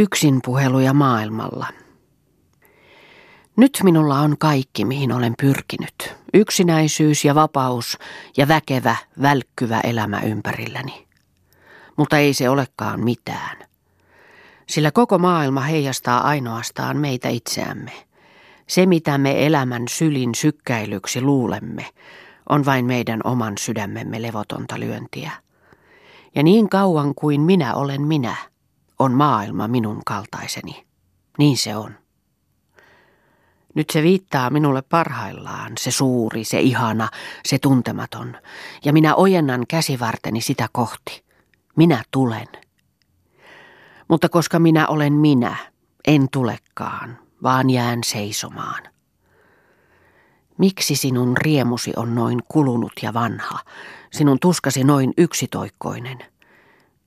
Yksin puheluja maailmalla. Nyt minulla on kaikki, mihin olen pyrkinyt. Yksinäisyys ja vapaus ja väkevä, välkkyvä elämä ympärilläni. Mutta ei se olekaan mitään. Sillä koko maailma heijastaa ainoastaan meitä itseämme. Se, mitä me elämän sylin sykkäilyksi luulemme, on vain meidän oman sydämemme levotonta lyöntiä. Ja niin kauan kuin minä olen minä – on maailma minun kaltaiseni. Niin se on. Nyt se viittaa minulle parhaillaan, se suuri, se ihana, se tuntematon, ja minä ojennan käsivarteni sitä kohti. Minä tulen. Mutta koska minä olen minä, en tulekaan, vaan jään seisomaan. Miksi sinun riemusi on noin kulunut ja vanha, sinun tuskasi noin yksitoikkoinen?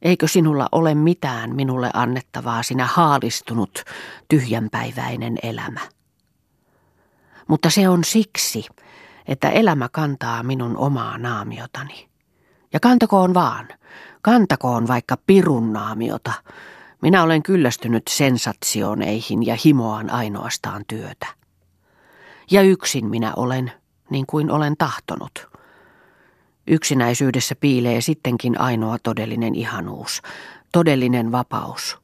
Eikö sinulla ole mitään minulle annettavaa sinä haalistunut, tyhjänpäiväinen elämä? Mutta se on siksi, että elämä kantaa minun omaa naamiotani. Ja kantakoon vaan, kantakoon vaikka pirun naamiota. Minä olen kyllästynyt sensatsioneihin ja himoan ainoastaan työtä. Ja yksin minä olen, niin kuin olen tahtonut. Yksinäisyydessä piilee sittenkin ainoa todellinen ihanuus, todellinen vapaus.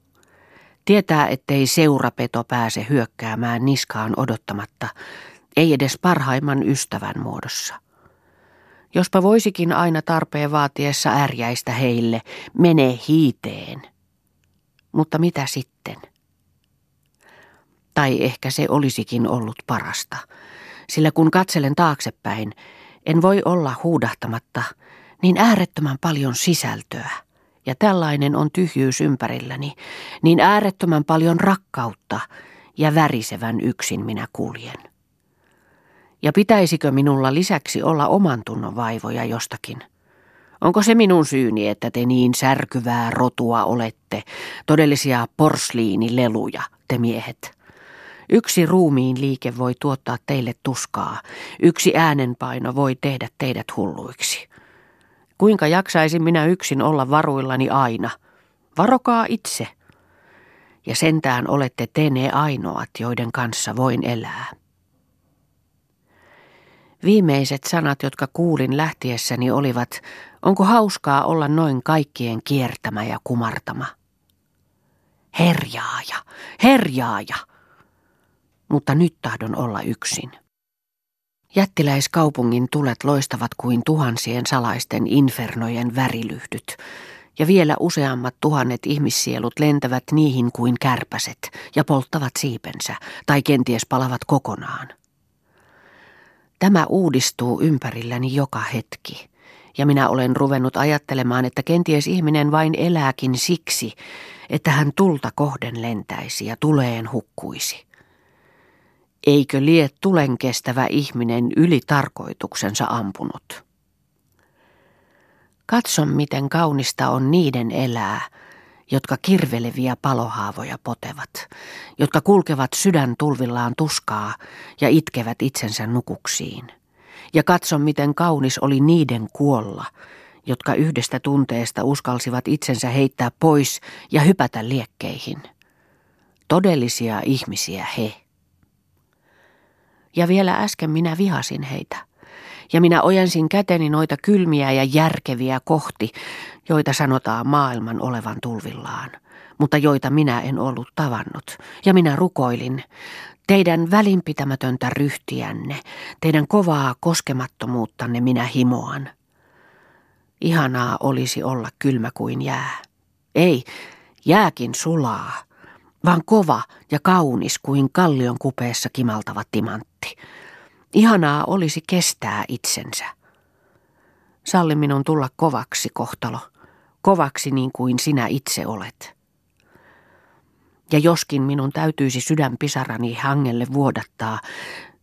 Tietää, ettei seurapeto pääse hyökkäämään niskaan odottamatta, ei edes parhaimman ystävän muodossa. Jospa voisikin aina tarpeen vaatiessa ärjäistä heille, mene hiiteen. Mutta mitä sitten? Tai ehkä se olisikin ollut parasta, sillä kun katselen taaksepäin, en voi olla huudahtamatta niin äärettömän paljon sisältöä. Ja tällainen on tyhjyys ympärilläni, niin äärettömän paljon rakkautta ja värisevän yksin minä kuljen. Ja pitäisikö minulla lisäksi olla oman tunnon vaivoja jostakin? Onko se minun syyni, että te niin särkyvää rotua olette, todellisia porsliinileluja, te miehet? Yksi ruumiin liike voi tuottaa teille tuskaa, yksi äänenpaino voi tehdä teidät hulluiksi. Kuinka jaksaisin minä yksin olla varuillani aina? Varokaa itse. Ja sentään olette te ne ainoat, joiden kanssa voin elää. Viimeiset sanat, jotka kuulin lähtiessäni, olivat, onko hauskaa olla noin kaikkien kiertämä ja kumartama. Herjaaja, herjaaja mutta nyt tahdon olla yksin. Jättiläiskaupungin tulet loistavat kuin tuhansien salaisten infernojen värilyhdyt, ja vielä useammat tuhannet ihmissielut lentävät niihin kuin kärpäset ja polttavat siipensä, tai kenties palavat kokonaan. Tämä uudistuu ympärilläni joka hetki, ja minä olen ruvennut ajattelemaan, että kenties ihminen vain elääkin siksi, että hän tulta kohden lentäisi ja tuleen hukkuisi. Eikö lie tulen kestävä ihminen yli tarkoituksensa ampunut? Katso, miten kaunista on niiden elää, jotka kirveleviä palohaavoja potevat, jotka kulkevat sydän tulvillaan tuskaa ja itkevät itsensä nukuksiin. Ja katso, miten kaunis oli niiden kuolla, jotka yhdestä tunteesta uskalsivat itsensä heittää pois ja hypätä liekkeihin. Todellisia ihmisiä he. Ja vielä äsken minä vihasin heitä. Ja minä ojensin käteni noita kylmiä ja järkeviä kohti, joita sanotaan maailman olevan tulvillaan, mutta joita minä en ollut tavannut. Ja minä rukoilin, teidän välinpitämätöntä ryhtiänne, teidän kovaa koskemattomuuttanne minä himoan. Ihanaa olisi olla kylmä kuin jää. Ei, jääkin sulaa vaan kova ja kaunis kuin kallion kupeessa kimaltava timantti. Ihanaa olisi kestää itsensä. Salli minun tulla kovaksi, kohtalo, kovaksi niin kuin sinä itse olet. Ja joskin minun täytyisi sydänpisarani hangelle vuodattaa,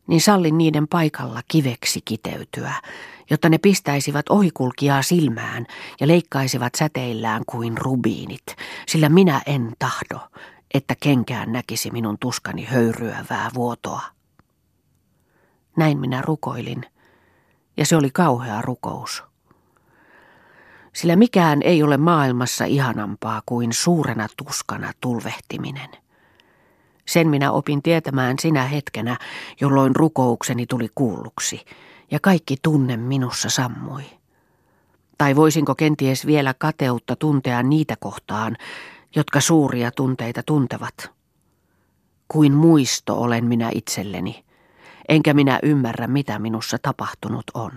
niin sallin niiden paikalla kiveksi kiteytyä, jotta ne pistäisivät ohikulkijaa silmään ja leikkaisivat säteillään kuin rubiinit, sillä minä en tahdo, että kenkään näkisi minun tuskani höyryävää vuotoa. Näin minä rukoilin, ja se oli kauhea rukous. Sillä mikään ei ole maailmassa ihanampaa kuin suurena tuskana tulvehtiminen. Sen minä opin tietämään sinä hetkenä, jolloin rukoukseni tuli kuulluksi, ja kaikki tunne minussa sammui. Tai voisinko kenties vielä kateutta tuntea niitä kohtaan, jotka suuria tunteita tuntevat? Kuin muisto olen minä itselleni, enkä minä ymmärrä, mitä minussa tapahtunut on.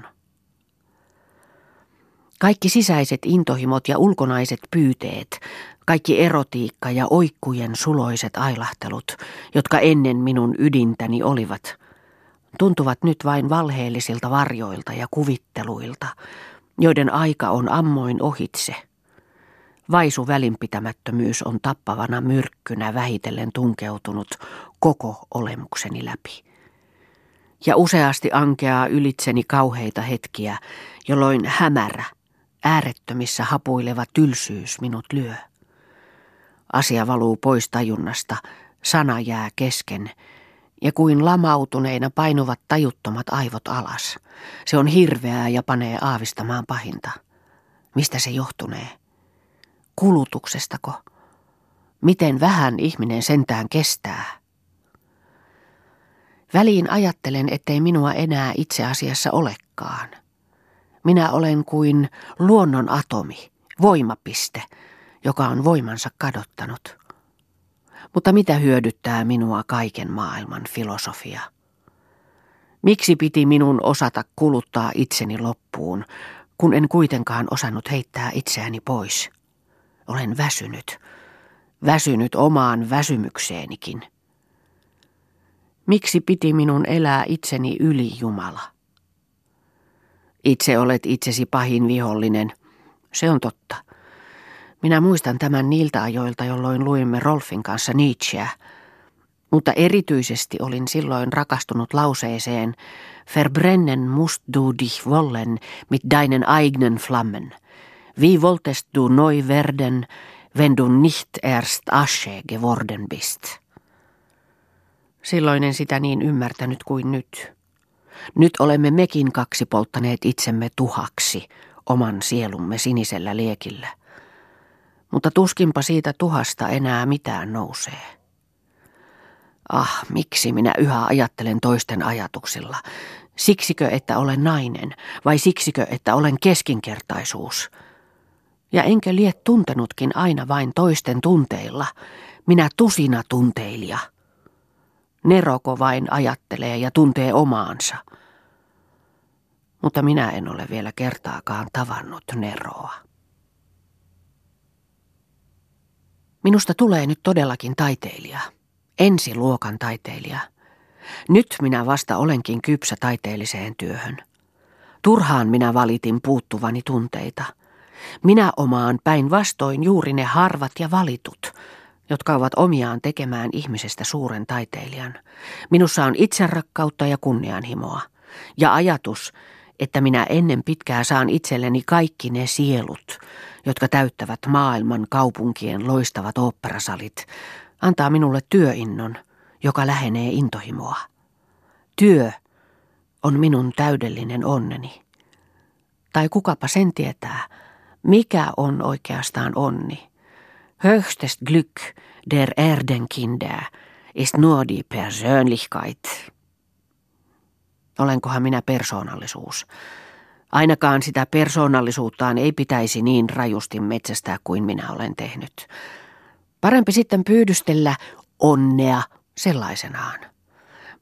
Kaikki sisäiset intohimot ja ulkonaiset pyyteet, kaikki erotiikka ja oikkujen suloiset ailahtelut, jotka ennen minun ydintäni olivat, tuntuvat nyt vain valheellisilta varjoilta ja kuvitteluilta, joiden aika on ammoin ohitse. Vaisu välinpitämättömyys on tappavana myrkkynä vähitellen tunkeutunut koko olemukseni läpi. Ja useasti ankeaa ylitseni kauheita hetkiä, jolloin hämärä, äärettömissä hapuileva tylsyys minut lyö. Asia valuu pois tajunnasta, sana jää kesken, ja kuin lamautuneina painuvat tajuttomat aivot alas. Se on hirveää ja panee aavistamaan pahinta. Mistä se johtunee? Kulutuksestako? Miten vähän ihminen sentään kestää? Väliin ajattelen, ettei minua enää itse asiassa olekaan. Minä olen kuin luonnon atomi, voimapiste, joka on voimansa kadottanut. Mutta mitä hyödyttää minua kaiken maailman filosofia? Miksi piti minun osata kuluttaa itseni loppuun, kun en kuitenkaan osannut heittää itseäni pois? Olen väsynyt, väsynyt omaan väsymykseenikin. Miksi piti minun elää itseni yli Jumala? Itse olet itsesi pahin vihollinen. Se on totta. Minä muistan tämän niiltä ajoilta, jolloin luimme Rolfin kanssa Nietzscheä. Mutta erityisesti olin silloin rakastunut lauseeseen Verbrennen musst du dich wollen mit deinen eigenen Flammen. Wie wolltest du neu werden, wenn du nicht erst Asche geworden bist? Silloin en sitä niin ymmärtänyt kuin nyt. Nyt olemme mekin kaksi polttaneet itsemme tuhaksi oman sielumme sinisellä liekillä. Mutta tuskinpa siitä tuhasta enää mitään nousee. Ah, miksi minä yhä ajattelen toisten ajatuksilla? Siksikö, että olen nainen, vai siksikö, että olen keskinkertaisuus? Ja enkö lie tuntenutkin aina vain toisten tunteilla, minä tusina tunteilija. Neroko vain ajattelee ja tuntee omaansa. Mutta minä en ole vielä kertaakaan tavannut Neroa. Minusta tulee nyt todellakin taiteilija. Ensiluokan taiteilija. Nyt minä vasta olenkin kypsä taiteelliseen työhön. Turhaan minä valitin puuttuvani tunteita. Minä omaan päinvastoin juuri ne harvat ja valitut, jotka ovat omiaan tekemään ihmisestä suuren taiteilijan. Minussa on itserakkautta ja kunnianhimoa. Ja ajatus, että minä ennen pitkää saan itselleni kaikki ne sielut, jotka täyttävät maailman kaupunkien loistavat oopperasalit, antaa minulle työinnon, joka lähenee intohimoa. Työ on minun täydellinen onneni. Tai kukapa sen tietää, mikä on oikeastaan onni. Höchstes Glück der Erdenkinder ist nur die Persönlichkeit. Olenkohan minä persoonallisuus? Ainakaan sitä persoonallisuuttaan ei pitäisi niin rajusti metsästää kuin minä olen tehnyt. Parempi sitten pyydystellä onnea sellaisenaan.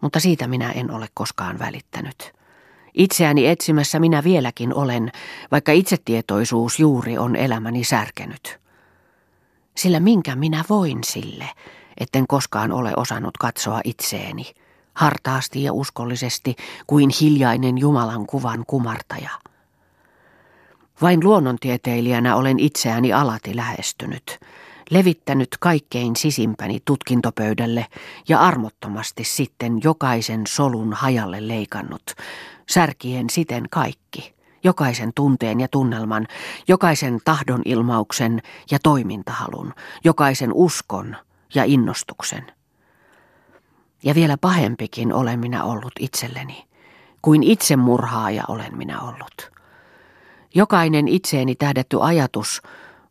Mutta siitä minä en ole koskaan välittänyt. Itseäni etsimässä minä vieläkin olen, vaikka itsetietoisuus juuri on elämäni särkenyt. Sillä minkä minä voin sille, etten koskaan ole osannut katsoa itseeni, hartaasti ja uskollisesti kuin hiljainen Jumalan kuvan kumartaja. Vain luonnontieteilijänä olen itseäni alati lähestynyt, levittänyt kaikkein sisimpäni tutkintopöydälle ja armottomasti sitten jokaisen solun hajalle leikannut, särkien siten kaikki, jokaisen tunteen ja tunnelman, jokaisen tahdonilmauksen ja toimintahalun, jokaisen uskon ja innostuksen. Ja vielä pahempikin olen minä ollut itselleni, kuin itsemurhaaja olen minä ollut. Jokainen itseeni tähdetty ajatus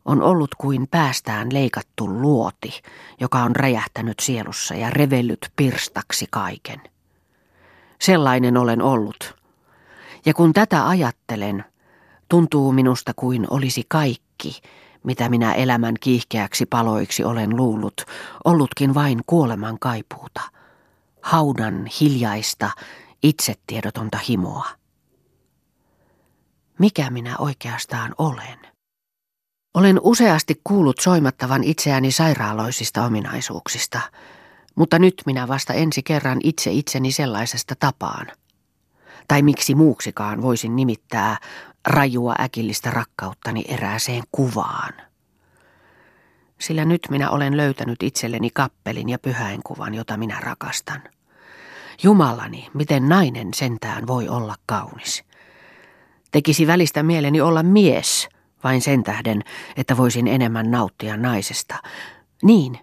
on ollut kuin päästään leikattu luoti, joka on räjähtänyt sielussa ja revellyt pirstaksi kaiken. Sellainen olen ollut. Ja kun tätä ajattelen, tuntuu minusta kuin olisi kaikki, mitä minä elämän kiihkeäksi paloiksi olen luullut, ollutkin vain kuoleman kaipuuta, haudan hiljaista, itsetiedotonta himoa. Mikä minä oikeastaan olen? Olen useasti kuullut soimattavan itseäni sairaaloisista ominaisuuksista, mutta nyt minä vasta ensi kerran itse itseni sellaisesta tapaan. Tai miksi muuksikaan voisin nimittää rajua äkillistä rakkauttani erääseen kuvaan. Sillä nyt minä olen löytänyt itselleni kappelin ja pyhäinkuvan, jota minä rakastan. Jumalani, miten nainen sentään voi olla kaunis. Tekisi välistä mieleni olla mies, vain sen tähden, että voisin enemmän nauttia naisesta. Niin,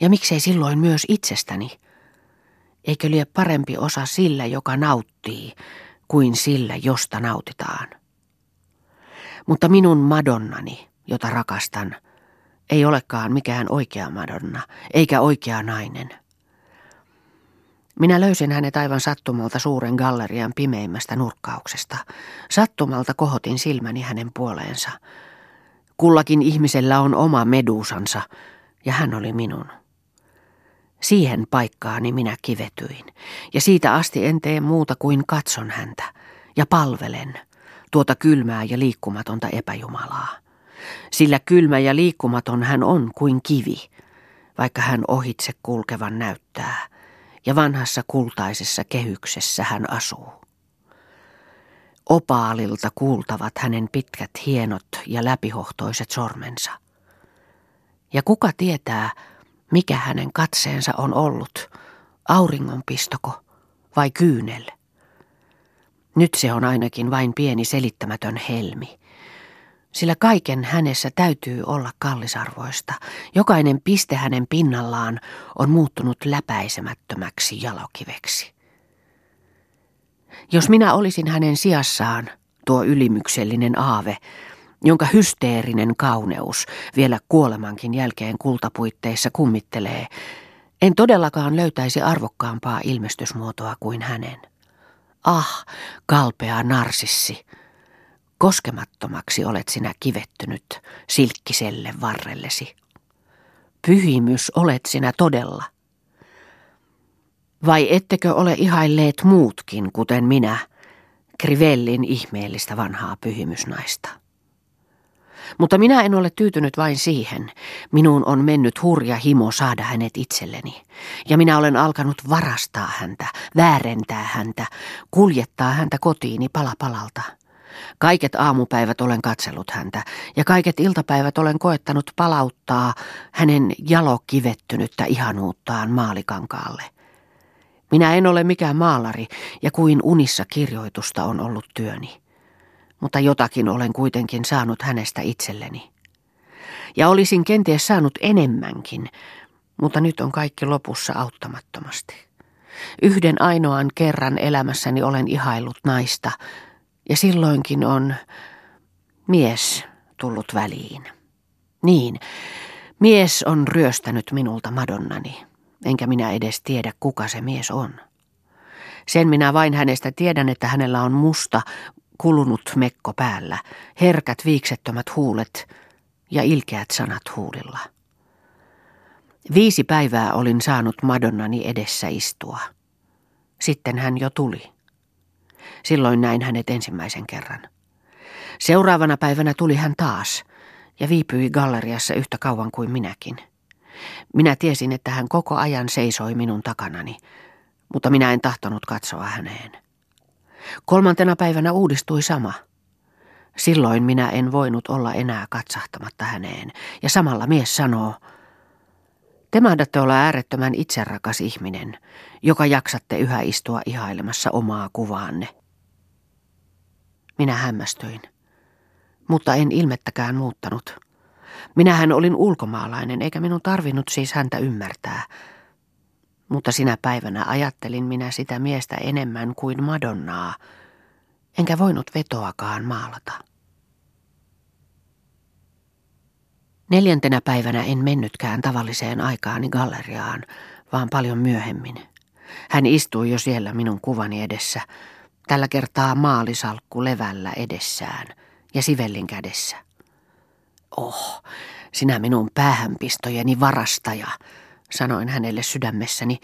ja miksei silloin myös itsestäni? Eikö lie parempi osa sillä, joka nauttii, kuin sillä, josta nautitaan? Mutta minun Madonnani, jota rakastan, ei olekaan mikään oikea Madonna, eikä oikea nainen. Minä löysin hänet aivan sattumalta suuren gallerian pimeimmästä nurkkauksesta. Sattumalta kohotin silmäni hänen puoleensa. Kullakin ihmisellä on oma medusansa, ja hän oli minun. Siihen paikkaani minä kivetyin, ja siitä asti en tee muuta kuin katson häntä, ja palvelen tuota kylmää ja liikkumatonta epäjumalaa. Sillä kylmä ja liikkumaton hän on kuin kivi, vaikka hän ohitse kulkevan näyttää – ja vanhassa kultaisessa kehyksessä hän asuu. Opaalilta kuultavat hänen pitkät hienot ja läpihohtoiset sormensa. Ja kuka tietää, mikä hänen katseensa on ollut, auringonpistoko vai kyynel? Nyt se on ainakin vain pieni selittämätön helmi, sillä kaiken hänessä täytyy olla kallisarvoista. Jokainen piste hänen pinnallaan on muuttunut läpäisemättömäksi jalokiveksi. Jos minä olisin hänen sijassaan, tuo ylimyksellinen aave, jonka hysteerinen kauneus vielä kuolemankin jälkeen kultapuitteissa kummittelee, en todellakaan löytäisi arvokkaampaa ilmestysmuotoa kuin hänen. Ah, kalpea narsissi, Koskemattomaksi olet sinä kivettynyt silkkiselle varrellesi. Pyhimys olet sinä todella. Vai ettekö ole ihailleet muutkin, kuten minä, Krivellin ihmeellistä vanhaa pyhimysnaista? Mutta minä en ole tyytynyt vain siihen. Minuun on mennyt hurja himo saada hänet itselleni. Ja minä olen alkanut varastaa häntä, väärentää häntä, kuljettaa häntä kotiini pala palalta. Kaiket aamupäivät olen katsellut häntä ja kaiket iltapäivät olen koettanut palauttaa hänen jalokivettynyttä ihanuuttaan maalikankaalle. Minä en ole mikään maalari ja kuin unissa kirjoitusta on ollut työni. Mutta jotakin olen kuitenkin saanut hänestä itselleni. Ja olisin kenties saanut enemmänkin, mutta nyt on kaikki lopussa auttamattomasti. Yhden ainoan kerran elämässäni olen ihaillut naista, ja silloinkin on mies tullut väliin. Niin, mies on ryöstänyt minulta Madonnani, enkä minä edes tiedä kuka se mies on. Sen minä vain hänestä tiedän, että hänellä on musta, kulunut mekko päällä, herkät viiksettömät huulet ja ilkeät sanat huulilla. Viisi päivää olin saanut Madonnani edessä istua. Sitten hän jo tuli. Silloin näin hänet ensimmäisen kerran. Seuraavana päivänä tuli hän taas ja viipyi galleriassa yhtä kauan kuin minäkin. Minä tiesin, että hän koko ajan seisoi minun takanani, mutta minä en tahtonut katsoa häneen. Kolmantena päivänä uudistui sama. Silloin minä en voinut olla enää katsahtamatta häneen, ja samalla mies sanoo, te mahdatte olla äärettömän itserakas ihminen, joka jaksatte yhä istua ihailemassa omaa kuvaanne. Minä hämmästyin, mutta en ilmettäkään muuttanut. Minähän olin ulkomaalainen, eikä minun tarvinnut siis häntä ymmärtää. Mutta sinä päivänä ajattelin minä sitä miestä enemmän kuin Madonnaa, enkä voinut vetoakaan maalata. Neljäntenä päivänä en mennytkään tavalliseen aikaani galleriaan, vaan paljon myöhemmin. Hän istui jo siellä minun kuvani edessä, tällä kertaa maalisalkku levällä edessään ja sivellin kädessä. Oh, sinä minun päähänpistojeni varastaja, sanoin hänelle sydämessäni,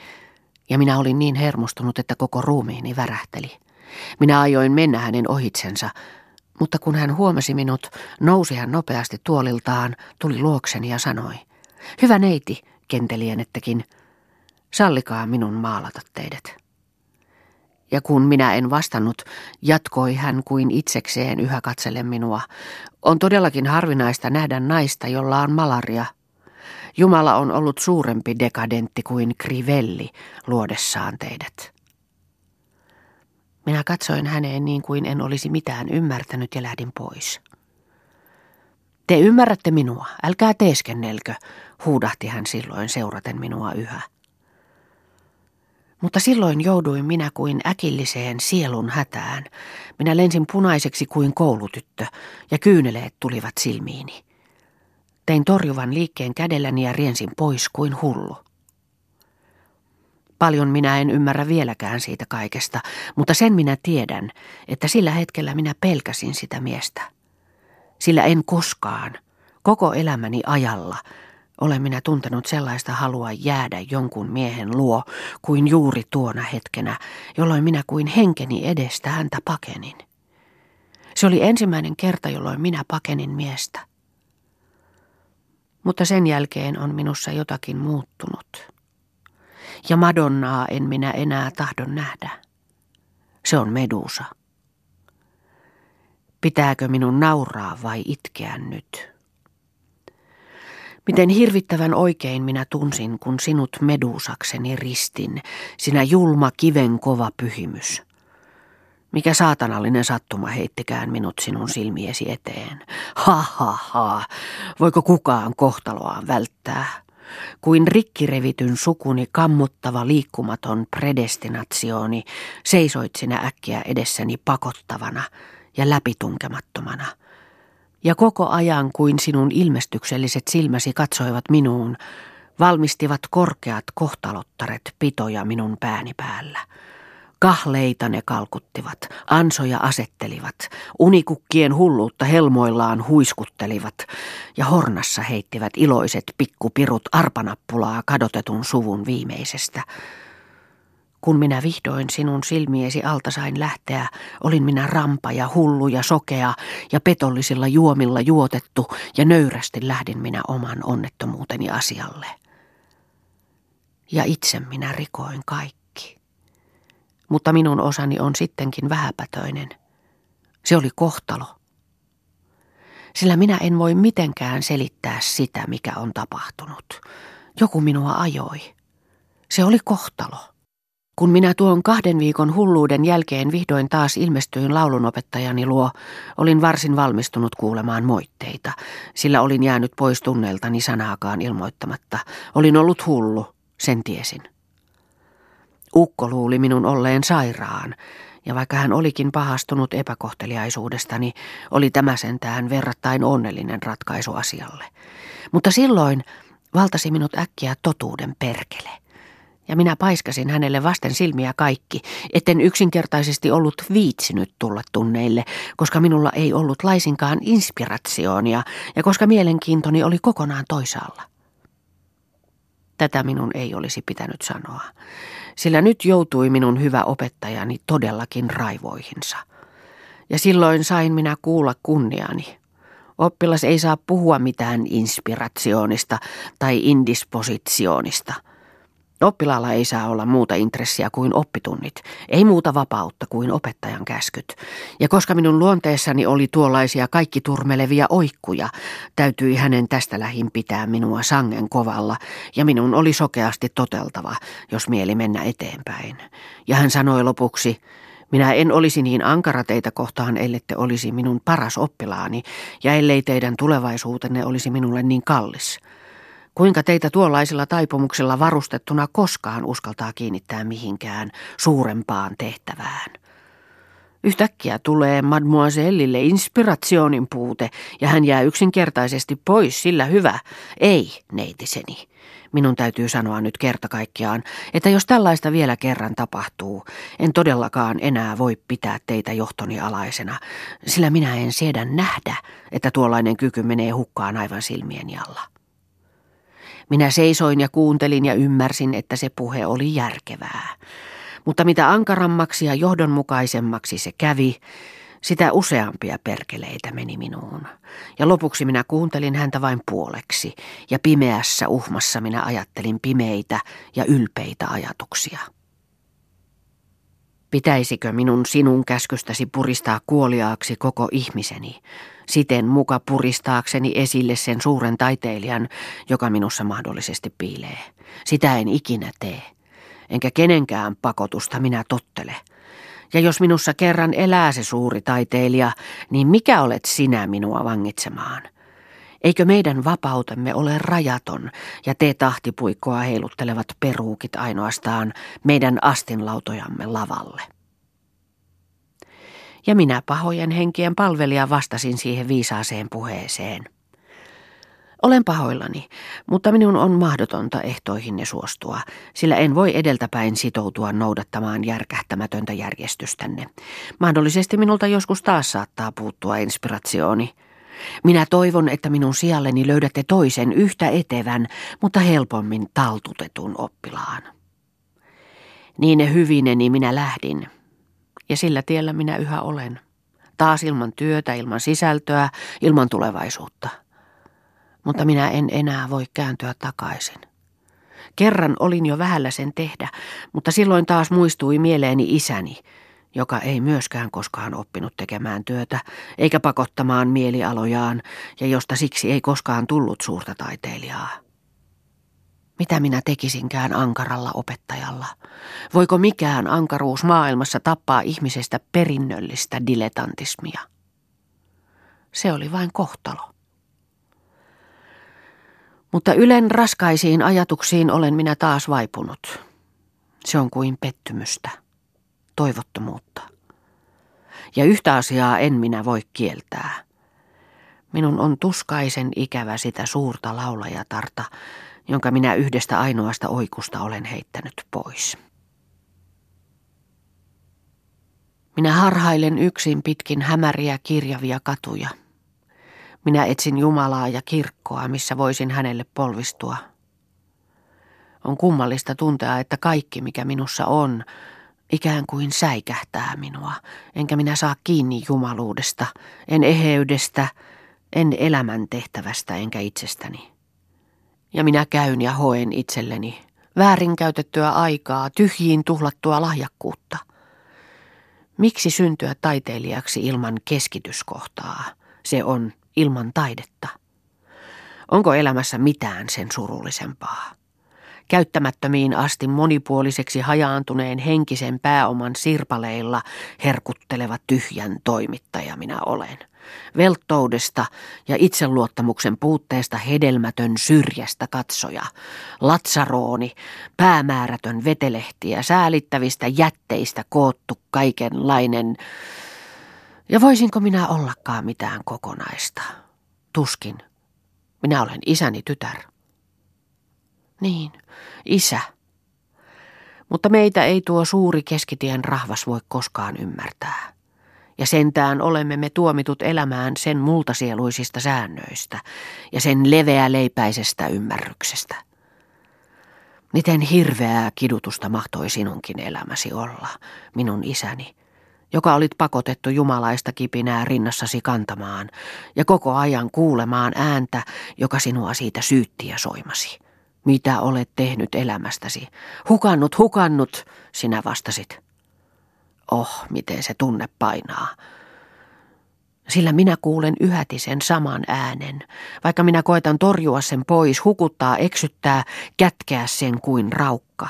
ja minä olin niin hermostunut, että koko ruumiini värähteli. Minä ajoin mennä hänen ohitsensa, mutta kun hän huomasi minut, nousi hän nopeasti tuoliltaan, tuli luokseni ja sanoi, Hyvä neiti, kentelienettekin, sallikaa minun maalata teidät. Ja kun minä en vastannut, jatkoi hän kuin itsekseen yhä katselle minua. On todellakin harvinaista nähdä naista, jolla on malaria. Jumala on ollut suurempi dekadentti kuin Krivelli luodessaan teidät. Minä katsoin häneen niin kuin en olisi mitään ymmärtänyt ja lähdin pois. Te ymmärrätte minua, älkää teeskennelkö, huudahti hän silloin seuraten minua yhä. Mutta silloin jouduin minä kuin äkilliseen sielun hätään. Minä lensin punaiseksi kuin koulutyttö ja kyyneleet tulivat silmiini. Tein torjuvan liikkeen kädelläni ja riensin pois kuin hullu. Paljon minä en ymmärrä vieläkään siitä kaikesta, mutta sen minä tiedän, että sillä hetkellä minä pelkäsin sitä miestä. Sillä en koskaan, koko elämäni ajalla, olen minä tuntenut sellaista halua jäädä jonkun miehen luo kuin juuri tuona hetkenä, jolloin minä kuin henkeni edestä häntä pakenin. Se oli ensimmäinen kerta, jolloin minä pakenin miestä. Mutta sen jälkeen on minussa jotakin muuttunut ja Madonnaa en minä enää tahdon nähdä. Se on Medusa. Pitääkö minun nauraa vai itkeä nyt? Miten hirvittävän oikein minä tunsin, kun sinut medusakseni ristin, sinä julma kiven kova pyhimys. Mikä saatanallinen sattuma heittikään minut sinun silmiesi eteen. Ha ha ha, voiko kukaan kohtaloaan välttää? Kuin rikkirevityn sukuni kammuttava liikkumaton predestinatiooni, seisoit sinä äkkiä edessäni pakottavana ja läpitunkemattomana. Ja koko ajan kuin sinun ilmestykselliset silmäsi katsoivat minuun, valmistivat korkeat kohtalottaret pitoja minun pääni päällä. Kahleita ne kalkuttivat, ansoja asettelivat, unikukkien hulluutta helmoillaan huiskuttelivat ja hornassa heittivät iloiset pikkupirut arpanappulaa kadotetun suvun viimeisestä. Kun minä vihdoin sinun silmiesi alta sain lähteä, olin minä rampa ja hullu ja sokea ja petollisilla juomilla juotettu ja nöyrästi lähdin minä oman onnettomuuteni asialle. Ja itse minä rikoin kaikki mutta minun osani on sittenkin vähäpätöinen. Se oli kohtalo. Sillä minä en voi mitenkään selittää sitä, mikä on tapahtunut. Joku minua ajoi. Se oli kohtalo. Kun minä tuon kahden viikon hulluuden jälkeen vihdoin taas ilmestyin laulunopettajani luo, olin varsin valmistunut kuulemaan moitteita, sillä olin jäänyt pois tunneltani sanaakaan ilmoittamatta. Olin ollut hullu, sen tiesin. Ukko luuli minun olleen sairaan, ja vaikka hän olikin pahastunut epäkohteliaisuudestani, oli tämä sentään verrattain onnellinen ratkaisu asialle. Mutta silloin valtasi minut äkkiä totuuden perkele. Ja minä paiskasin hänelle vasten silmiä kaikki, etten yksinkertaisesti ollut viitsinyt tulla tunneille, koska minulla ei ollut laisinkaan inspiratioonia ja koska mielenkiintoni oli kokonaan toisaalla. Tätä minun ei olisi pitänyt sanoa sillä nyt joutui minun hyvä opettajani todellakin raivoihinsa. Ja silloin sain minä kuulla kunniani. Oppilas ei saa puhua mitään inspiratioonista tai indispositioonista – Oppilaalla ei saa olla muuta intressiä kuin oppitunnit, ei muuta vapautta kuin opettajan käskyt. Ja koska minun luonteessani oli tuollaisia kaikki turmelevia oikkuja, täytyi hänen tästä lähin pitää minua sangen kovalla, ja minun oli sokeasti toteltava, jos mieli mennä eteenpäin. Ja hän sanoi lopuksi, minä en olisi niin ankara teitä kohtaan, ellette olisi minun paras oppilaani, ja ellei teidän tulevaisuutenne olisi minulle niin kallis. Kuinka teitä tuollaisilla taipumuksilla varustettuna koskaan uskaltaa kiinnittää mihinkään suurempaan tehtävään? Yhtäkkiä tulee mademoisellille inspirationin puute ja hän jää yksinkertaisesti pois, sillä hyvä. Ei, neitiseni. Minun täytyy sanoa nyt kerta kaikkiaan, että jos tällaista vielä kerran tapahtuu, en todellakaan enää voi pitää teitä johtoni alaisena, sillä minä en siedä nähdä, että tuollainen kyky menee hukkaan aivan silmieni alla. Minä seisoin ja kuuntelin ja ymmärsin, että se puhe oli järkevää. Mutta mitä ankarammaksi ja johdonmukaisemmaksi se kävi, sitä useampia perkeleitä meni minuun. Ja lopuksi minä kuuntelin häntä vain puoleksi, ja pimeässä uhmassa minä ajattelin pimeitä ja ylpeitä ajatuksia. Pitäisikö minun sinun käskystäsi puristaa kuoliaaksi koko ihmiseni, siten muka puristaakseni esille sen suuren taiteilijan, joka minussa mahdollisesti piilee. Sitä en ikinä tee, enkä kenenkään pakotusta minä tottele. Ja jos minussa kerran elää se suuri taiteilija, niin mikä olet sinä minua vangitsemaan? Eikö meidän vapautemme ole rajaton ja te tahtipuikkoa heiluttelevat peruukit ainoastaan meidän astinlautojamme lavalle? Ja minä pahojen henkien palvelija vastasin siihen viisaaseen puheeseen. Olen pahoillani, mutta minun on mahdotonta ehtoihinne suostua, sillä en voi edeltäpäin sitoutua noudattamaan järkähtämätöntä järjestystänne. Mahdollisesti minulta joskus taas saattaa puuttua inspiratiooni. Minä toivon, että minun sijalleni löydätte toisen yhtä etevän, mutta helpommin taltutetun oppilaan. Niin ne hyvineni minä lähdin, ja sillä tiellä minä yhä olen. Taas ilman työtä, ilman sisältöä, ilman tulevaisuutta mutta minä en enää voi kääntyä takaisin. Kerran olin jo vähällä sen tehdä, mutta silloin taas muistui mieleeni isäni, joka ei myöskään koskaan oppinut tekemään työtä, eikä pakottamaan mielialojaan, ja josta siksi ei koskaan tullut suurta taiteilijaa. Mitä minä tekisinkään ankaralla opettajalla? Voiko mikään ankaruus maailmassa tappaa ihmisestä perinnöllistä diletantismia? Se oli vain kohtalo. Mutta Ylen raskaisiin ajatuksiin olen minä taas vaipunut. Se on kuin pettymystä, toivottomuutta. Ja yhtä asiaa en minä voi kieltää. Minun on tuskaisen ikävä sitä suurta laulajatarta, jonka minä yhdestä ainoasta oikusta olen heittänyt pois. Minä harhailen yksin pitkin hämäriä kirjavia katuja – minä etsin Jumalaa ja kirkkoa, missä voisin hänelle polvistua. On kummallista tuntea, että kaikki, mikä minussa on, ikään kuin säikähtää minua, enkä minä saa kiinni jumaluudesta, en eheydestä, en elämän tehtävästä enkä itsestäni. Ja minä käyn ja hoen itselleni väärinkäytettyä aikaa, tyhjiin tuhlattua lahjakkuutta. Miksi syntyä taiteilijaksi ilman keskityskohtaa? Se on ilman taidetta? Onko elämässä mitään sen surullisempaa? Käyttämättömiin asti monipuoliseksi hajaantuneen henkisen pääoman sirpaleilla herkutteleva tyhjän toimittaja minä olen. Velttoudesta ja itseluottamuksen puutteesta hedelmätön syrjästä katsoja, latsarooni, päämäärätön vetelehti ja säälittävistä jätteistä koottu kaikenlainen ja voisinko minä ollakaan mitään kokonaista? Tuskin. Minä olen isäni tytär. Niin, isä. Mutta meitä ei tuo suuri keskitien rahvas voi koskaan ymmärtää. Ja sentään olemme me tuomitut elämään sen multasieluisista säännöistä ja sen leveäleipäisestä ymmärryksestä. Miten hirveää kidutusta mahtoi sinunkin elämäsi olla, minun isäni, joka olit pakotettu jumalaista kipinää rinnassasi kantamaan ja koko ajan kuulemaan ääntä, joka sinua siitä syytti ja soimasi. Mitä olet tehnyt elämästäsi? Hukannut, hukannut, sinä vastasit. Oh, miten se tunne painaa. Sillä minä kuulen yhäti sen saman äänen, vaikka minä koitan torjua sen pois, hukuttaa, eksyttää, kätkeä sen kuin raukka.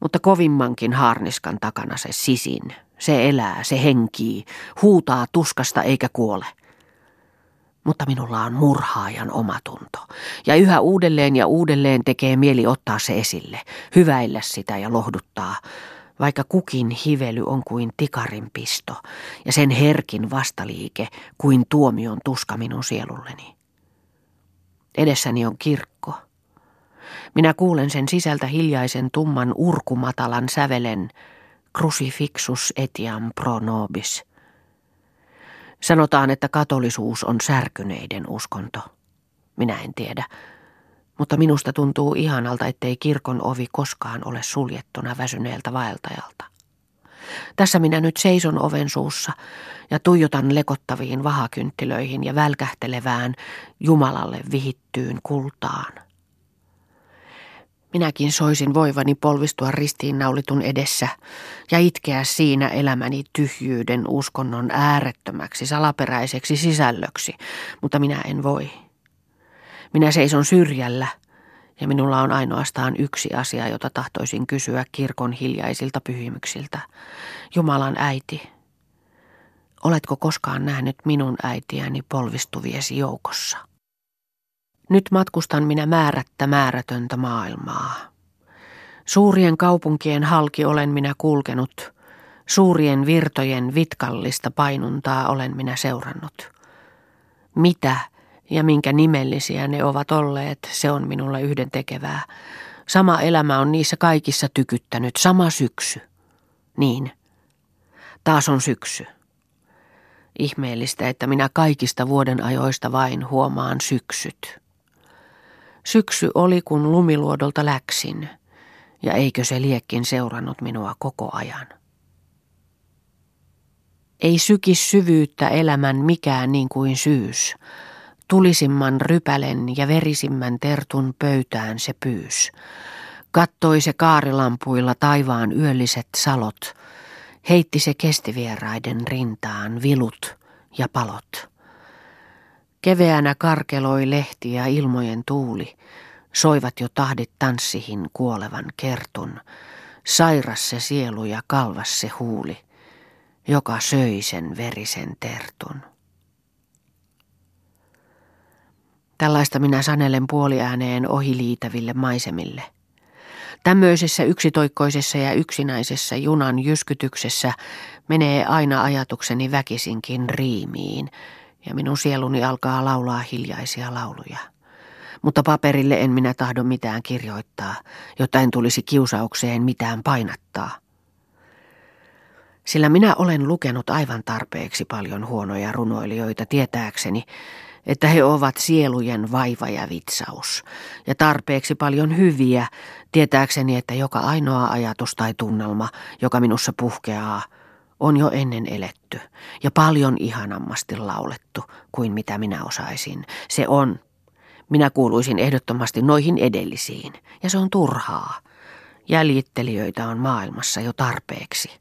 Mutta kovimmankin harniskan takana se sisin, se elää, se henkii, huutaa tuskasta eikä kuole. Mutta minulla on murhaajan omatunto, ja yhä uudelleen ja uudelleen tekee mieli ottaa se esille, hyväillä sitä ja lohduttaa. Vaikka kukin hively on kuin tikarin pisto ja sen herkin vastaliike kuin tuomion tuska minun sielulleni. Edessäni on kirkko. Minä kuulen sen sisältä hiljaisen tumman urkumatalan sävelen crucifixus etiam pro nobis. Sanotaan, että katolisuus on särkyneiden uskonto. Minä en tiedä, mutta minusta tuntuu ihanalta, ettei kirkon ovi koskaan ole suljettuna väsyneeltä vaeltajalta. Tässä minä nyt seison oven suussa ja tuijotan lekottaviin vahakynttilöihin ja välkähtelevään Jumalalle vihittyyn kultaan. Minäkin soisin voivani polvistua ristiinnaulitun edessä ja itkeä siinä elämäni tyhjyyden uskonnon äärettömäksi salaperäiseksi sisällöksi, mutta minä en voi. Minä seison syrjällä ja minulla on ainoastaan yksi asia, jota tahtoisin kysyä kirkon hiljaisilta pyhimyksiltä. Jumalan äiti, oletko koskaan nähnyt minun äitiäni polvistuviesi joukossa? Nyt matkustan minä määrättä määrätöntä maailmaa. Suurien kaupunkien halki olen minä kulkenut, suurien virtojen vitkallista painuntaa olen minä seurannut. Mitä ja minkä nimellisiä ne ovat olleet, se on minulla yhden tekevää. Sama elämä on niissä kaikissa tykyttänyt, sama syksy. Niin, taas on syksy. Ihmeellistä, että minä kaikista vuoden ajoista vain huomaan syksyt. Syksy oli, kun lumiluodolta läksin, ja eikö se liekkin seurannut minua koko ajan. Ei syki syvyyttä elämän mikään niin kuin syys. Tulisimman rypälen ja verisimmän tertun pöytään se pyys. Kattoi se kaarilampuilla taivaan yölliset salot. Heitti se kestivieraiden rintaan vilut ja palot. Keveänä karkeloi lehti ja ilmojen tuuli. Soivat jo tahdit tanssihin kuolevan kertun. Sairas se sielu ja kalvas se huuli, joka söi sen verisen tertun. Tällaista minä sanelen puoliääneen ohiliitäville maisemille. Tämmöisessä yksitoikkoisessa ja yksinäisessä junan jyskytyksessä menee aina ajatukseni väkisinkin riimiin, ja minun sieluni alkaa laulaa hiljaisia lauluja. Mutta paperille en minä tahdo mitään kirjoittaa, jotta en tulisi kiusaukseen mitään painattaa. Sillä minä olen lukenut aivan tarpeeksi paljon huonoja runoilijoita tietääkseni, että he ovat sielujen vaiva ja vitsaus, ja tarpeeksi paljon hyviä, tietääkseni, että joka ainoa ajatus tai tunnelma, joka minussa puhkeaa, on jo ennen eletty ja paljon ihanammasti laulettu kuin mitä minä osaisin. Se on. Minä kuuluisin ehdottomasti noihin edellisiin, ja se on turhaa. Jäljittelijöitä on maailmassa jo tarpeeksi.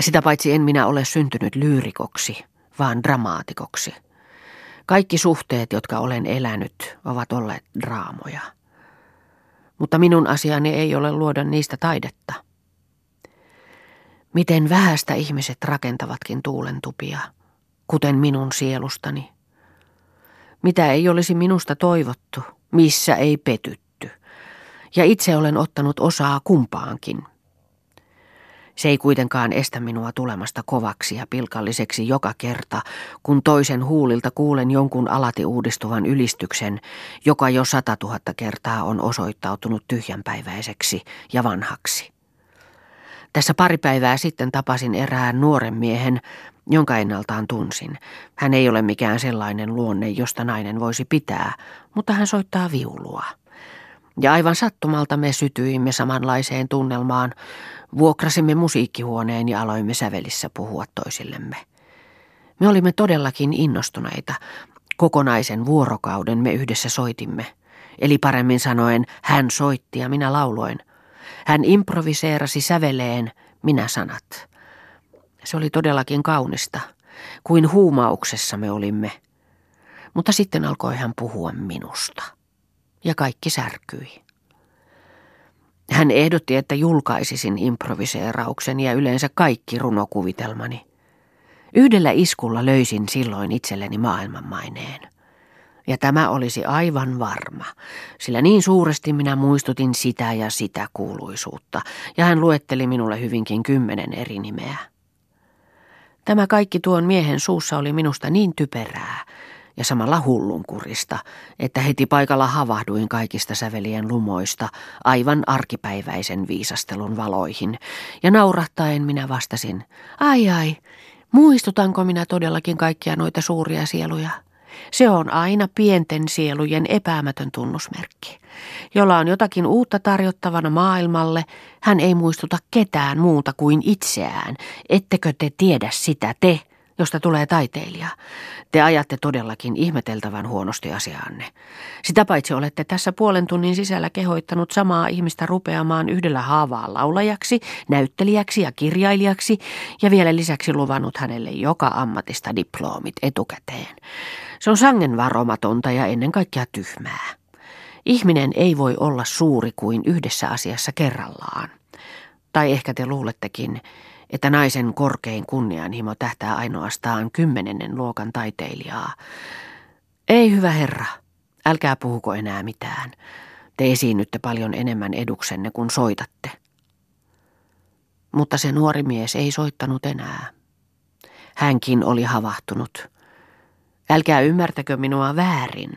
Sitä paitsi en minä ole syntynyt lyyrikoksi, vaan dramaatikoksi. Kaikki suhteet, jotka olen elänyt, ovat olleet draamoja. Mutta minun asiani ei ole luoda niistä taidetta. Miten vähästä ihmiset rakentavatkin tuulentupia, kuten minun sielustani. Mitä ei olisi minusta toivottu, missä ei petytty. Ja itse olen ottanut osaa kumpaankin – se ei kuitenkaan estä minua tulemasta kovaksi ja pilkalliseksi joka kerta, kun toisen huulilta kuulen jonkun alati uudistuvan ylistyksen, joka jo sata tuhatta kertaa on osoittautunut tyhjänpäiväiseksi ja vanhaksi. Tässä pari päivää sitten tapasin erään nuoren miehen, jonka ennaltaan tunsin. Hän ei ole mikään sellainen luonne, josta nainen voisi pitää, mutta hän soittaa viulua. Ja aivan sattumalta me sytyimme samanlaiseen tunnelmaan, Vuokrasimme musiikkihuoneen ja aloimme sävelissä puhua toisillemme. Me olimme todellakin innostuneita. Kokonaisen vuorokauden me yhdessä soitimme. Eli paremmin sanoen, hän soitti ja minä lauloin. Hän improviseerasi säveleen, minä sanat. Se oli todellakin kaunista, kuin huumauksessa me olimme. Mutta sitten alkoi hän puhua minusta. Ja kaikki särkyi. Hän ehdotti, että julkaisisin improviseerauksen ja yleensä kaikki runokuvitelmani. Yhdellä iskulla löysin silloin itselleni maailmanmaineen. Ja tämä olisi aivan varma, sillä niin suuresti minä muistutin sitä ja sitä kuuluisuutta, ja hän luetteli minulle hyvinkin kymmenen eri nimeä. Tämä kaikki tuon miehen suussa oli minusta niin typerää ja samalla hullunkurista, että heti paikalla havahduin kaikista sävelien lumoista aivan arkipäiväisen viisastelun valoihin, ja naurahtaen minä vastasin, ai ai, muistutanko minä todellakin kaikkia noita suuria sieluja? Se on aina pienten sielujen epäämätön tunnusmerkki. Jolla on jotakin uutta tarjottavana maailmalle, hän ei muistuta ketään muuta kuin itseään. Ettekö te tiedä sitä te, josta tulee taiteilija? Te ajatte todellakin ihmeteltävän huonosti asiaanne. Sitä paitsi olette tässä puolen tunnin sisällä kehoittanut samaa ihmistä rupeamaan yhdellä haavaa laulajaksi, näyttelijäksi ja kirjailijaksi ja vielä lisäksi luvannut hänelle joka ammatista diplomit etukäteen. Se on sangen varomatonta ja ennen kaikkea tyhmää. Ihminen ei voi olla suuri kuin yhdessä asiassa kerrallaan. Tai ehkä te luulettekin, että naisen korkein kunnianhimo tähtää ainoastaan kymmenennen luokan taiteilijaa. Ei hyvä herra, älkää puhuko enää mitään. Te esiinnytte paljon enemmän eduksenne kuin soitatte. Mutta se nuori mies ei soittanut enää. Hänkin oli havahtunut. Älkää ymmärtäkö minua väärin,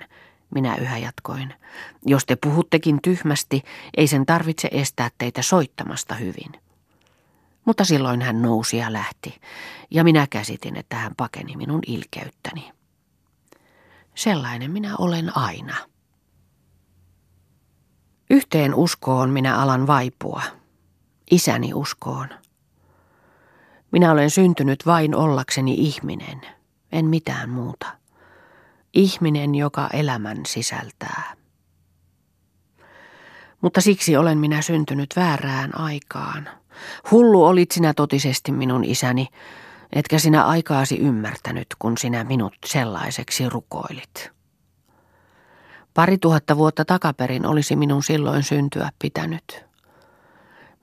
minä yhä jatkoin. Jos te puhuttekin tyhmästi, ei sen tarvitse estää teitä soittamasta hyvin. Mutta silloin hän nousi ja lähti, ja minä käsitin, että hän pakeni minun ilkeyttäni. Sellainen minä olen aina. Yhteen uskoon minä alan vaipua. Isäni uskoon. Minä olen syntynyt vain ollakseni ihminen, en mitään muuta. Ihminen, joka elämän sisältää. Mutta siksi olen minä syntynyt väärään aikaan. Hullu olit sinä totisesti minun isäni, etkä sinä aikaasi ymmärtänyt, kun sinä minut sellaiseksi rukoilit. Pari tuhatta vuotta takaperin olisi minun silloin syntyä pitänyt.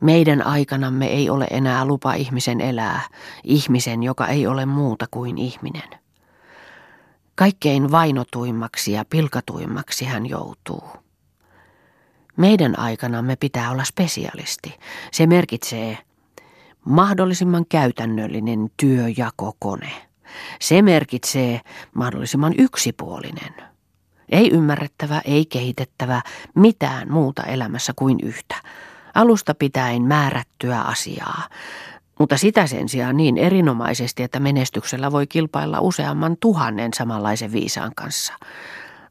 Meidän aikanamme ei ole enää lupa ihmisen elää, ihmisen, joka ei ole muuta kuin ihminen. Kaikkein vainotuimmaksi ja pilkatuimmaksi hän joutuu. Meidän aikanamme pitää olla spesialisti. Se merkitsee mahdollisimman käytännöllinen työjakokone. Se merkitsee mahdollisimman yksipuolinen. Ei ymmärrettävä, ei kehitettävä mitään muuta elämässä kuin yhtä. Alusta pitäen määrättyä asiaa, mutta sitä sen sijaan niin erinomaisesti, että menestyksellä voi kilpailla useamman tuhannen samanlaisen viisaan kanssa.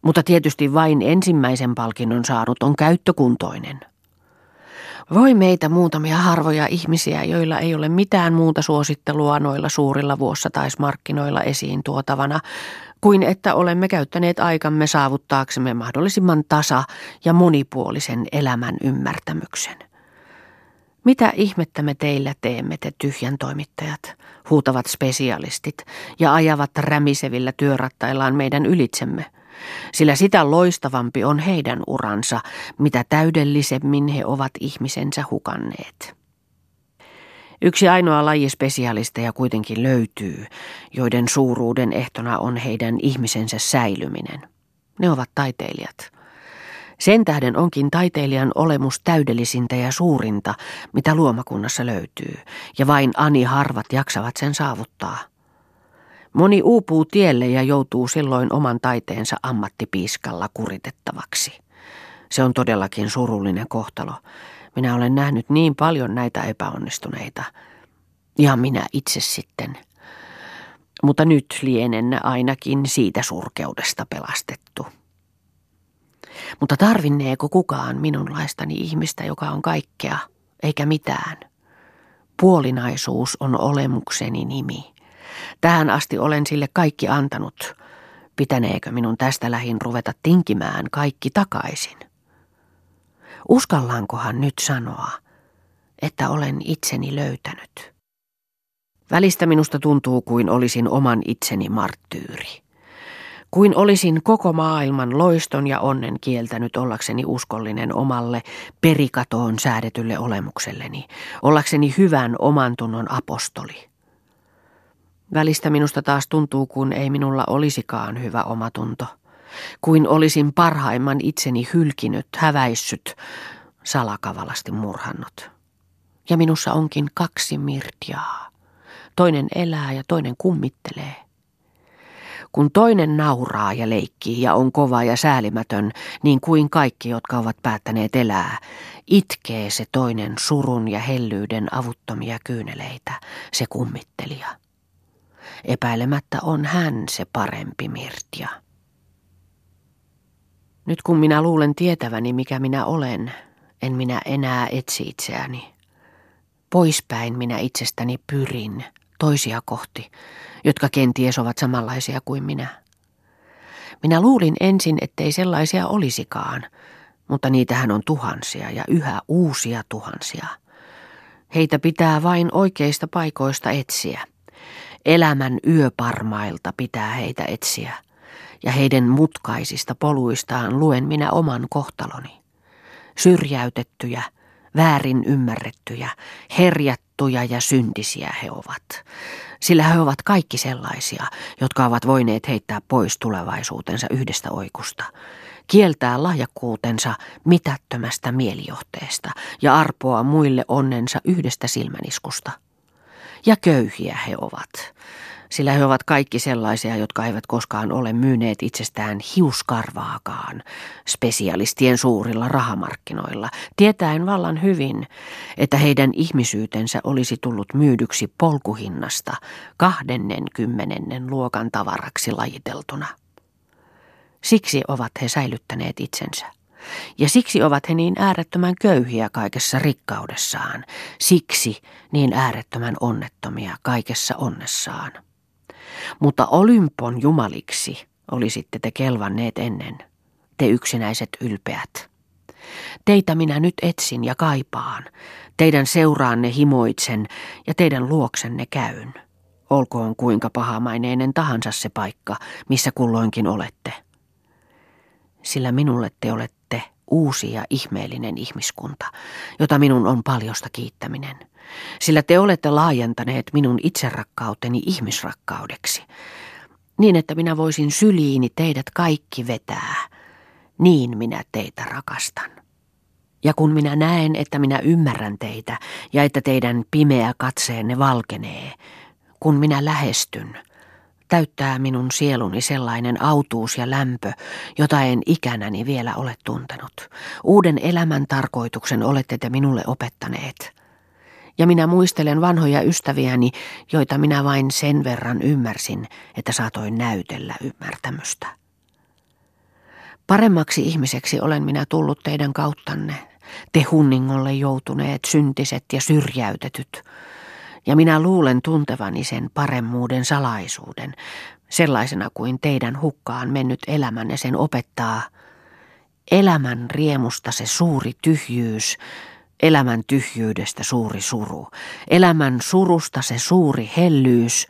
Mutta tietysti vain ensimmäisen palkinnon saanut on käyttökuntoinen. Voi meitä muutamia harvoja ihmisiä, joilla ei ole mitään muuta suosittelua noilla suurilla vuossataismarkkinoilla esiin tuotavana, kuin että olemme käyttäneet aikamme saavuttaaksemme mahdollisimman tasa- ja monipuolisen elämän ymmärtämyksen. Mitä ihmettä me teillä teemme, te tyhjän toimittajat, huutavat spesialistit ja ajavat rämisevillä työrattaillaan meidän ylitsemme. Sillä sitä loistavampi on heidän uransa, mitä täydellisemmin he ovat ihmisensä hukanneet. Yksi ainoa laji spesialisteja kuitenkin löytyy, joiden suuruuden ehtona on heidän ihmisensä säilyminen. Ne ovat taiteilijat. Sen tähden onkin taiteilijan olemus täydellisintä ja suurinta, mitä luomakunnassa löytyy, ja vain ani harvat jaksavat sen saavuttaa. Moni uupuu tielle ja joutuu silloin oman taiteensa ammattipiiskalla kuritettavaksi. Se on todellakin surullinen kohtalo. Minä olen nähnyt niin paljon näitä epäonnistuneita. Ja minä itse sitten. Mutta nyt lienen ainakin siitä surkeudesta pelastettu. Mutta tarvinneeko kukaan minunlaistani ihmistä, joka on kaikkea, eikä mitään? Puolinaisuus on olemukseni nimi. Tähän asti olen sille kaikki antanut. Pitäneekö minun tästä lähin ruveta tinkimään kaikki takaisin? Uskallaankohan nyt sanoa, että olen itseni löytänyt? Välistä minusta tuntuu kuin olisin oman itseni marttyyri kuin olisin koko maailman loiston ja onnen kieltänyt ollakseni uskollinen omalle perikatoon säädetylle olemukselleni, ollakseni hyvän oman tunnon apostoli. Välistä minusta taas tuntuu, kun ei minulla olisikaan hyvä omatunto. kuin olisin parhaimman itseni hylkinyt, häväissyt, salakavalasti murhannut. Ja minussa onkin kaksi mirtiaa. Toinen elää ja toinen kummittelee. Kun toinen nauraa ja leikkii ja on kova ja säälimätön, niin kuin kaikki, jotka ovat päättäneet elää, itkee se toinen surun ja hellyyden avuttomia kyyneleitä, se kummittelija. Epäilemättä on hän se parempi Mirtia. Nyt kun minä luulen tietäväni, mikä minä olen, en minä enää etsi itseäni. Poispäin minä itsestäni pyrin, toisia kohti, jotka kenties ovat samanlaisia kuin minä. Minä luulin ensin, ettei sellaisia olisikaan, mutta niitähän on tuhansia ja yhä uusia tuhansia. Heitä pitää vain oikeista paikoista etsiä. Elämän yöparmailta pitää heitä etsiä, ja heidän mutkaisista poluistaan luen minä oman kohtaloni. Syrjäytettyjä, väärin ymmärrettyjä, herjattuja ja syntisiä he ovat. Sillä he ovat kaikki sellaisia, jotka ovat voineet heittää pois tulevaisuutensa yhdestä oikusta, kieltää lahjakkuutensa mitättömästä mielijohteesta ja arpoa muille onnensa yhdestä silmäniskusta. Ja köyhiä he ovat, sillä he ovat kaikki sellaisia, jotka eivät koskaan ole myyneet itsestään hiuskarvaakaan spesialistien suurilla rahamarkkinoilla, tietäen vallan hyvin, että heidän ihmisyytensä olisi tullut myydyksi polkuhinnasta kahdennen kymmenennen luokan tavaraksi lajiteltuna. Siksi ovat he säilyttäneet itsensä. Ja siksi ovat he niin äärettömän köyhiä kaikessa rikkaudessaan, siksi niin äärettömän onnettomia kaikessa onnessaan. Mutta Olympon jumaliksi olisitte te kelvanneet ennen, te yksinäiset ylpeät. Teitä minä nyt etsin ja kaipaan, teidän seuraanne himoitsen ja teidän luoksenne käyn. Olkoon kuinka pahamaineinen tahansa se paikka, missä kulloinkin olette. Sillä minulle te olette uusi ja ihmeellinen ihmiskunta, jota minun on paljosta kiittäminen – sillä te olette laajentaneet minun itserakkauteni ihmisrakkaudeksi, niin että minä voisin syliini teidät kaikki vetää. Niin minä teitä rakastan. Ja kun minä näen, että minä ymmärrän teitä ja että teidän pimeä katseenne valkenee, kun minä lähestyn, täyttää minun sieluni sellainen autuus ja lämpö, jota en ikänäni vielä ole tuntenut. Uuden elämän tarkoituksen olette te minulle opettaneet ja minä muistelen vanhoja ystäviäni, joita minä vain sen verran ymmärsin, että saatoin näytellä ymmärtämystä. Paremmaksi ihmiseksi olen minä tullut teidän kauttanne, te hunningolle joutuneet syntiset ja syrjäytetyt, ja minä luulen tuntevani sen paremmuuden salaisuuden, sellaisena kuin teidän hukkaan mennyt elämänne sen opettaa. Elämän riemusta se suuri tyhjyys, Elämän tyhjyydestä suuri suru, elämän surusta se suuri hellyys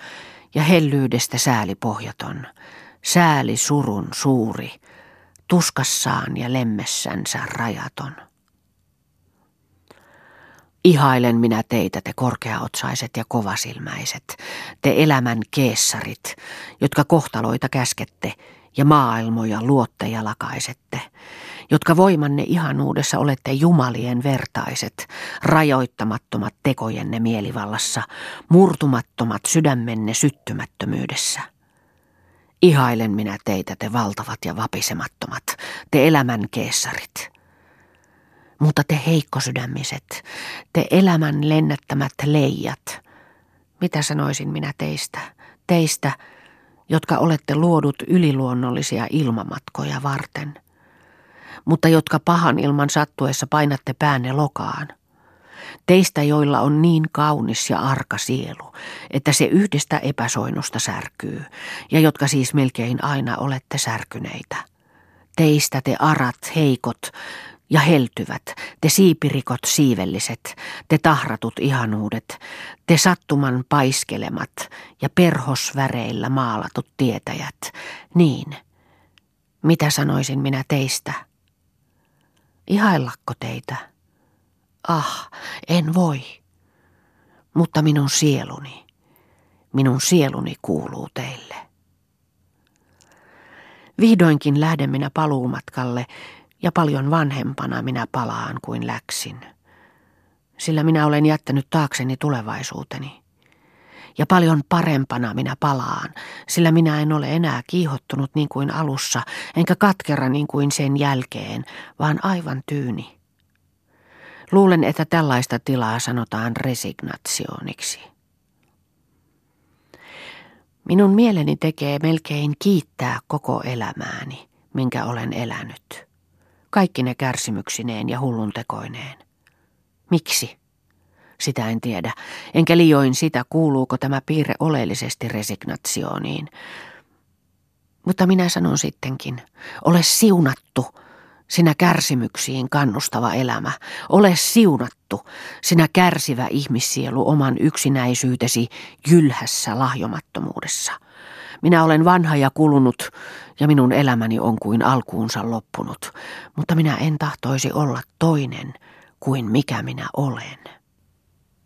ja hellyydestä sääli pohjaton, sääli surun suuri, tuskassaan ja lemmessänsä rajaton. Ihailen minä teitä, te korkeaotsaiset ja kovasilmäiset, te elämän keessarit, jotka kohtaloita käskette ja maailmoja luotte ja lakaisette jotka voimanne ihanuudessa olette jumalien vertaiset, rajoittamattomat tekojenne mielivallassa, murtumattomat sydämenne syttymättömyydessä. Ihailen minä teitä, te valtavat ja vapisemattomat, te elämän keessarit. Mutta te heikkosydämiset, te elämän lennättämät leijat, mitä sanoisin minä teistä, teistä, jotka olette luodut yliluonnollisia ilmamatkoja varten – mutta jotka pahan ilman sattuessa painatte päänne lokaan. Teistä, joilla on niin kaunis ja arka sielu, että se yhdestä epäsoinnusta särkyy, ja jotka siis melkein aina olette särkyneitä. Teistä te arat, heikot ja heltyvät, te siipirikot siivelliset, te tahratut ihanuudet, te sattuman paiskelemat ja perhosväreillä maalatut tietäjät. Niin, mitä sanoisin minä teistä? Ihaillakko teitä? Ah, en voi. Mutta minun sieluni, minun sieluni kuuluu teille. Vihdoinkin lähden minä paluumatkalle ja paljon vanhempana minä palaan kuin läksin. Sillä minä olen jättänyt taakseni tulevaisuuteni. Ja paljon parempana minä palaan, sillä minä en ole enää kiihottunut niin kuin alussa, enkä katkera niin kuin sen jälkeen, vaan aivan tyyni. Luulen, että tällaista tilaa sanotaan resignationiksi. Minun mieleni tekee melkein kiittää koko elämääni, minkä olen elänyt. Kaikki ne kärsimyksineen ja hulluntekoineen. Miksi? Sitä en tiedä, enkä liioin sitä, kuuluuko tämä piirre oleellisesti resignationiin. Mutta minä sanon sittenkin, ole siunattu, sinä kärsimyksiin kannustava elämä. Ole siunattu, sinä kärsivä ihmissielu oman yksinäisyytesi jylhässä lahjomattomuudessa. Minä olen vanha ja kulunut, ja minun elämäni on kuin alkuunsa loppunut, mutta minä en tahtoisi olla toinen kuin mikä minä olen.